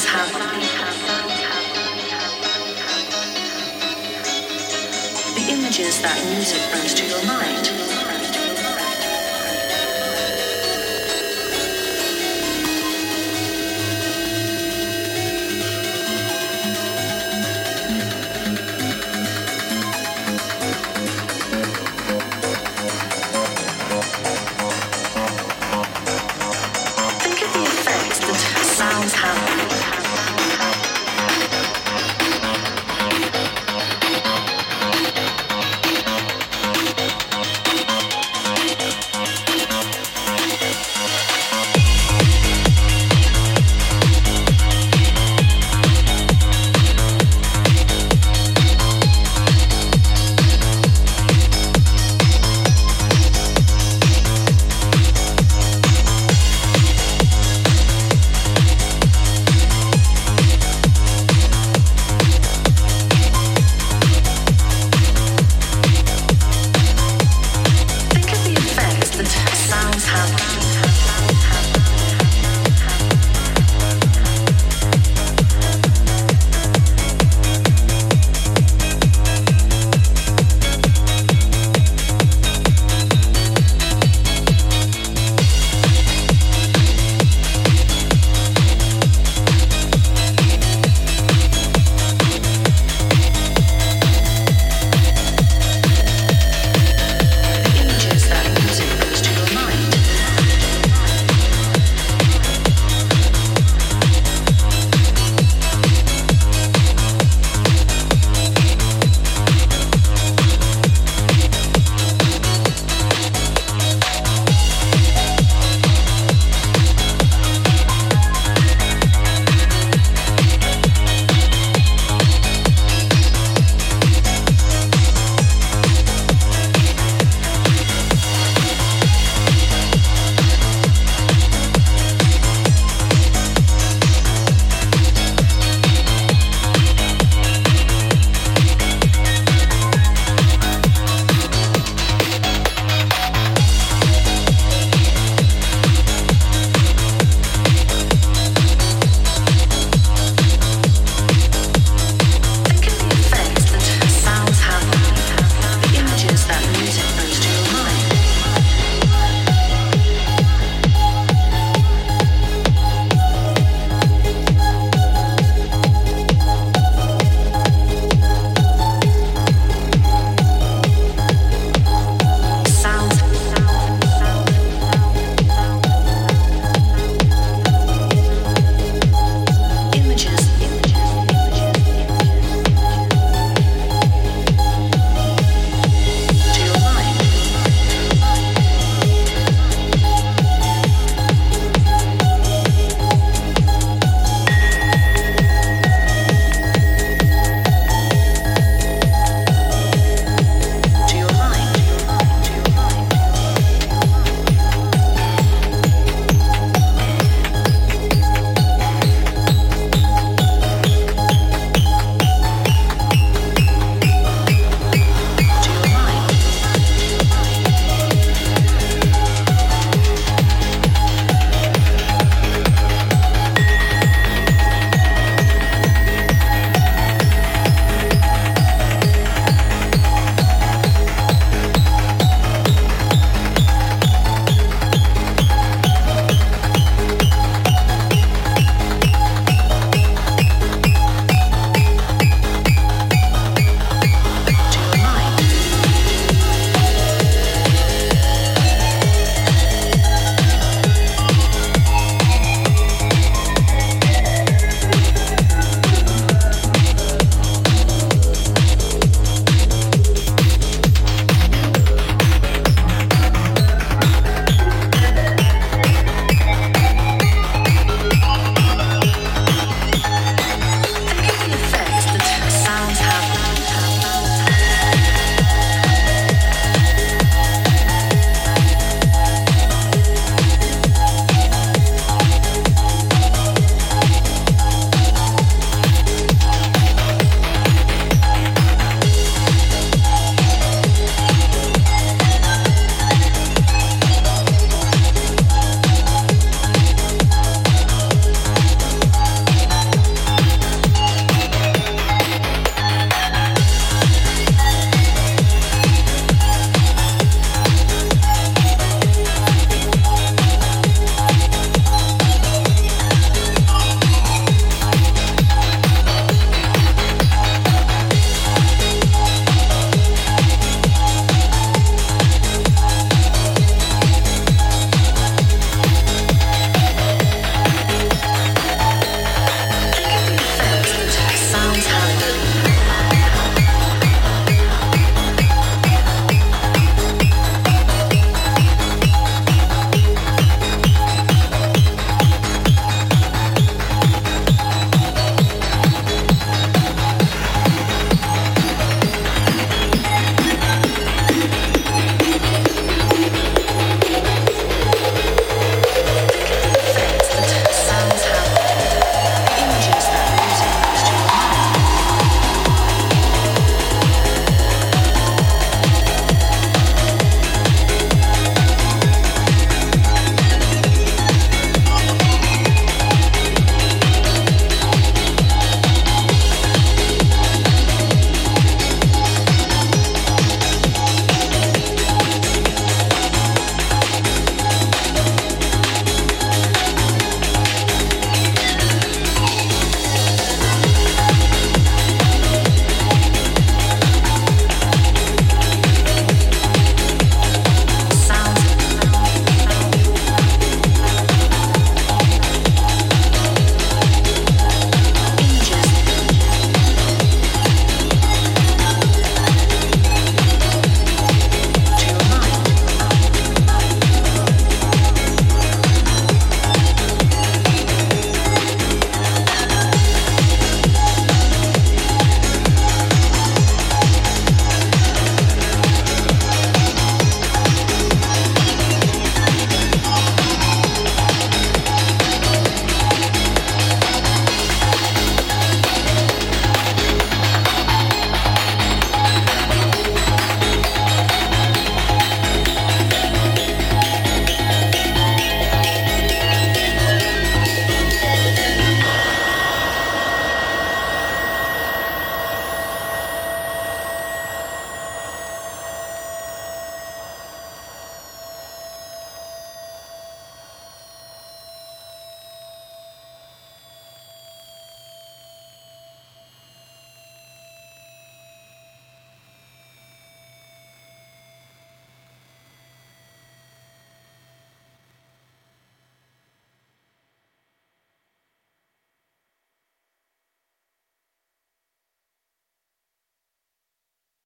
sounds. The images that music brings to your mind.